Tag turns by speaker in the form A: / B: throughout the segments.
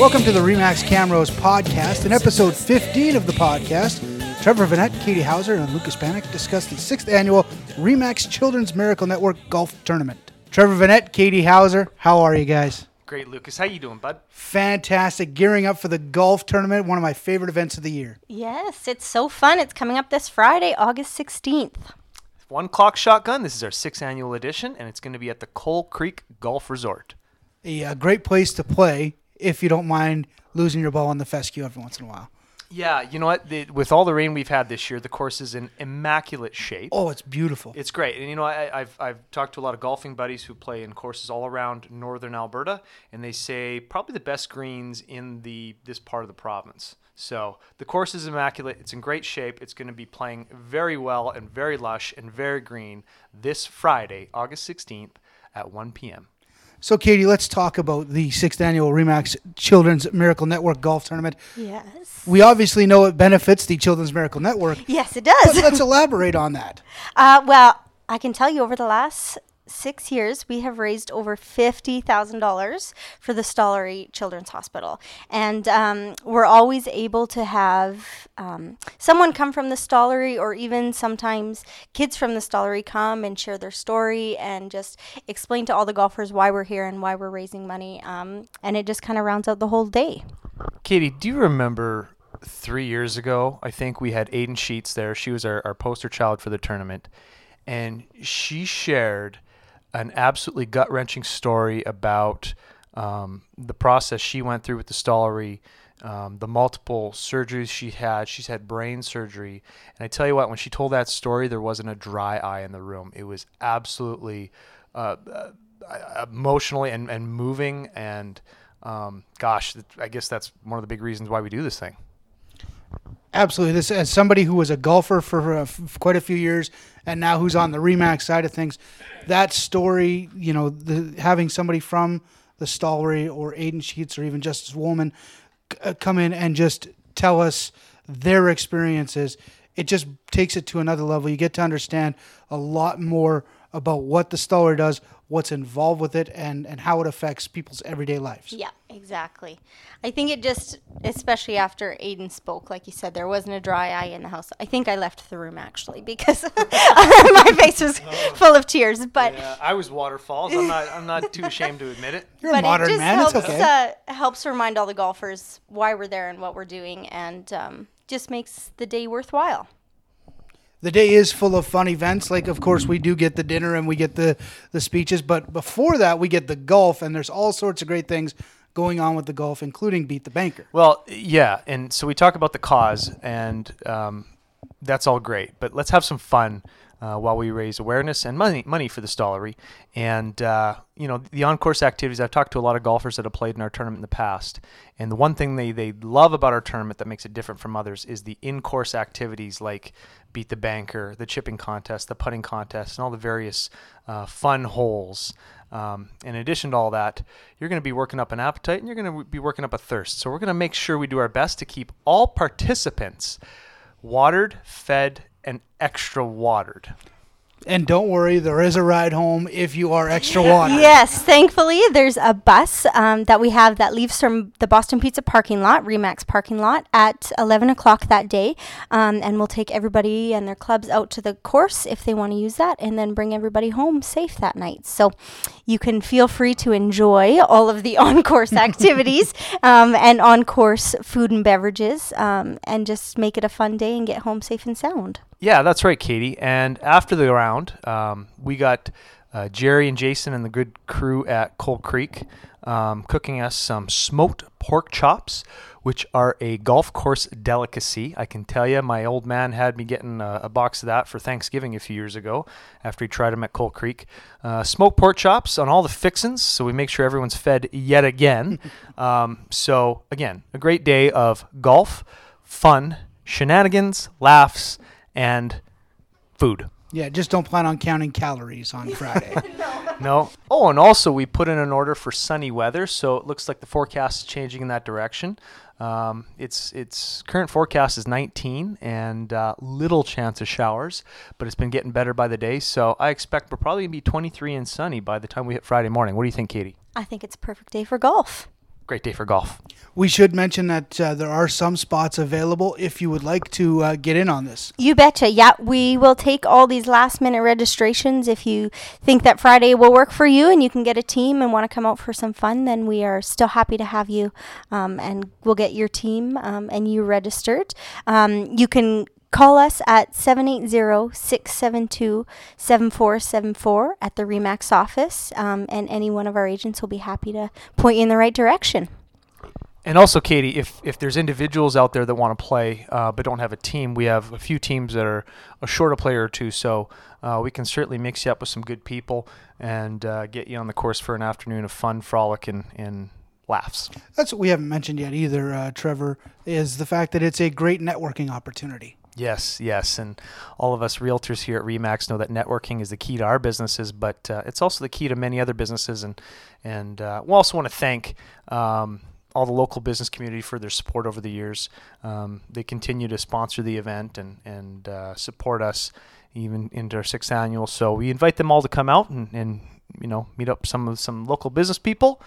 A: Welcome to the Remax Camrose podcast. In episode 15 of the podcast, Trevor Vanette, Katie Hauser, and Lucas Panic discuss the sixth annual Remax Children's Miracle Network Golf Tournament. Trevor Vanette, Katie Hauser, how are you guys?
B: Great, Lucas. How you doing, bud?
A: Fantastic. Gearing up for the golf tournament, one of my favorite events of the year.
C: Yes, it's so fun. It's coming up this Friday, August 16th.
B: One clock shotgun. This is our sixth annual edition, and it's going to be at the Coal Creek Golf Resort.
A: A, uh, great place to play if you don't mind losing your ball on the fescue every once in a while.
B: Yeah, you know what? The, with all the rain we've had this year, the course is in immaculate shape.
A: Oh, it's beautiful.
B: It's great, and you know I, I've I've talked to a lot of golfing buddies who play in courses all around northern Alberta, and they say probably the best greens in the this part of the province. So the course is immaculate. It's in great shape. It's going to be playing very well and very lush and very green this Friday, August 16th at 1 p.m.
A: So, Katie, let's talk about the sixth annual Remax Children's Miracle Network Golf Tournament.
C: Yes.
A: We obviously know it benefits the Children's Miracle Network.
C: Yes, it
A: But
C: does.
A: let's elaborate on that.
C: Uh, well, I can tell you over the last six years, we have raised over $50,000 for the Stollery Children's Hospital. And um, we're always able to have um, someone come from the Stollery, or even sometimes kids from the Stollery come and share their story and just explain to all the golfers why we're here and why we're raising money. Um, and it just kind of rounds out the whole day.
B: Katie, do you remember three years ago? I think we had Aiden Sheets there. She was our, our poster child for the tournament. And she shared an absolutely gut wrenching story about um, the process she went through with the Stollery, um, the multiple surgeries she had. She's had brain surgery. And I tell you what, when she told that story, there wasn't a dry eye in the room. It was absolutely uh, uh, emotionally and, and moving. And um, gosh, I guess that's one of the big reasons why we do this thing.
A: Absolutely. This as somebody who was a golfer for uh, f- quite a few years and now who's on the Remax side of things, that story, you know, the, having somebody from the Stollery or Aiden Sheets or even Justice Woolman c- uh, come in and just tell us their experiences, it just takes it to another level. You get to understand a lot more about what the Stollery does, what's involved with it, and, and how it affects people's everyday lives.
C: Yeah, exactly. I think it just, especially after Aiden spoke, like you said, there wasn't a dry eye in the house. I think I left the room actually because my face was full of tears. But
B: Yeah, I was waterfalls. I'm not. I'm not too ashamed to admit it.
A: You're a
C: but
A: modern
C: it just
A: man.
C: helps
A: it's okay.
C: uh, helps remind all the golfers why we're there and what we're doing, and um, just makes the day worthwhile.
A: The day is full of fun events. Like, of course, we do get the dinner and we get the the speeches, but before that, we get the golf, and there's all sorts of great things going on with the golf, including beat the banker.
B: Well, yeah, and so we talk about the cause, and um, that's all great. But let's have some fun uh, while we raise awareness and money money for the Stollery. And uh, you know, the on-course activities. I've talked to a lot of golfers that have played in our tournament in the past, and the one thing they they love about our tournament that makes it different from others is the in-course activities like beat the banker, the chipping contest, the putting contest, and all the various uh, fun holes. Um, in addition to all that, you're going to be working up an appetite and you're going to be working up a thirst. So we're going to make sure we do our best to keep all participants watered, fed, and extra watered.
A: And don't worry, there is a ride home if you are extra water.
C: Yes, thankfully, there's a bus um, that we have that leaves from the Boston Pizza parking lot, Remax parking lot, at 11 o'clock that day. Um, and we'll take everybody and their clubs out to the course if they want to use that, and then bring everybody home safe that night. So you can feel free to enjoy all of the on course activities um, and on course food and beverages, um, and just make it a fun day and get home safe and sound.
B: Yeah, that's right, Katie. And after the round, um, we got uh, Jerry and Jason and the good crew at Coal Creek um, cooking us some smoked pork chops, which are a golf course delicacy. I can tell you, my old man had me getting a, a box of that for Thanksgiving a few years ago after he tried them at Coal Creek. Uh, smoked pork chops on all the fixins, so we make sure everyone's fed yet again. um, so, again, a great day of golf, fun, shenanigans, laughs, and food.
A: Yeah, just don't plan on counting calories on Friday.
B: No. Oh, and also we put in an order for sunny weather, so it looks like the forecast is changing in that direction. Um, it's its current forecast is 19 and uh, little chance of showers, but it's been getting better by the day. So I expect we're probably gonna be 23 and sunny by the time we hit Friday morning. What do you think, Katie?
C: I think it's a perfect day for golf.
B: Great day for golf.
A: We should mention that uh, there are some spots available if you would like to uh, get in on this.
C: You betcha. Yeah, we will take all these last minute registrations. If you think that Friday will work for you and you can get a team and want to come out for some fun, then we are still happy to have you. Um, and we'll get your team um, and you registered. Um, you can call us at 780-672-7474 at the remax office um, and any one of our agents will be happy to point you in the right direction
B: And also, Katie, if if there's individuals out there that want to play uh, but don't have a team, we have a few teams that are a short a player or two, so uh, we can certainly mix you up with some good people and uh, get you on the course for an afternoon of fun, frolic, and, and laughs.
A: That's what we haven't mentioned yet either, uh, Trevor, is the fact that it's a great networking opportunity.
B: Yes, yes, and all of us realtors here at Remax know that networking is the key to our businesses, but uh, it's also the key to many other businesses. And and uh, we also want to thank um, all the local business community for their support over the years. Um, they continue to sponsor the event and and uh, support us even into our sixth annual. So we invite them all to come out and, and you know meet up some of some local business people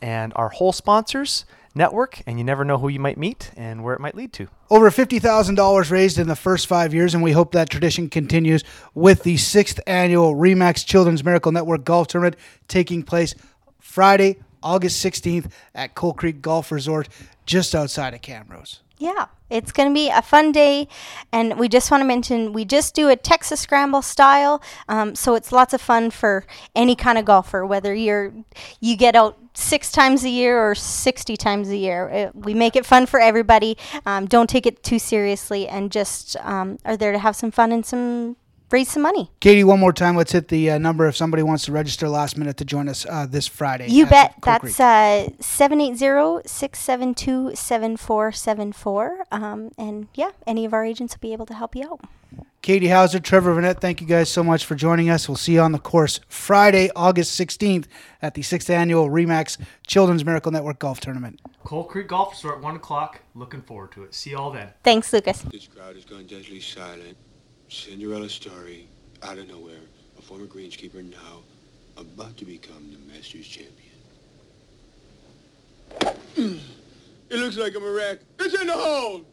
B: and our whole sponsors network, and you never know who you might meet and where it might lead to.
A: Over $50,000 raised in the first five years, and we hope that tradition continues with the sixth annual Remax Children's Miracle Network Golf Tournament taking place Friday, August 16th at Coal Creek Golf Resort just outside of Camrose.
C: Yeah, it's going to be a fun day. And we just want to mention we just do a Texas Scramble style. Um, so it's lots of fun for any kind of golfer, whether you're you get out six times a year or 60 times a year. It, we make it fun for everybody. Um, don't take it too seriously and just um, are there to have some fun and some raise some money.
A: Katie, one more time, let's hit the uh, number if somebody wants to register last minute to join us uh, this Friday.
C: You bet.
A: Coal
C: That's
A: Creek.
C: uh, 780-672-7474. Um, and yeah, any of our agents will be able to help you out.
A: Katie Hauser, Trevor Vanette, thank you guys so much for joining us. We'll see you on the course Friday, August 16th at the sixth annual Remax Children's Miracle Network Golf Tournament.
B: Coal Creek Golf Resort, 1 o'clock. Looking forward to it. See you all then.
C: Thanks, Lucas.
D: This crowd has gone deathly silent. Cinderella story, out of nowhere, a former greenskeeper now about to become the Masters champion. it looks like I'm a wreck. It's in the hole!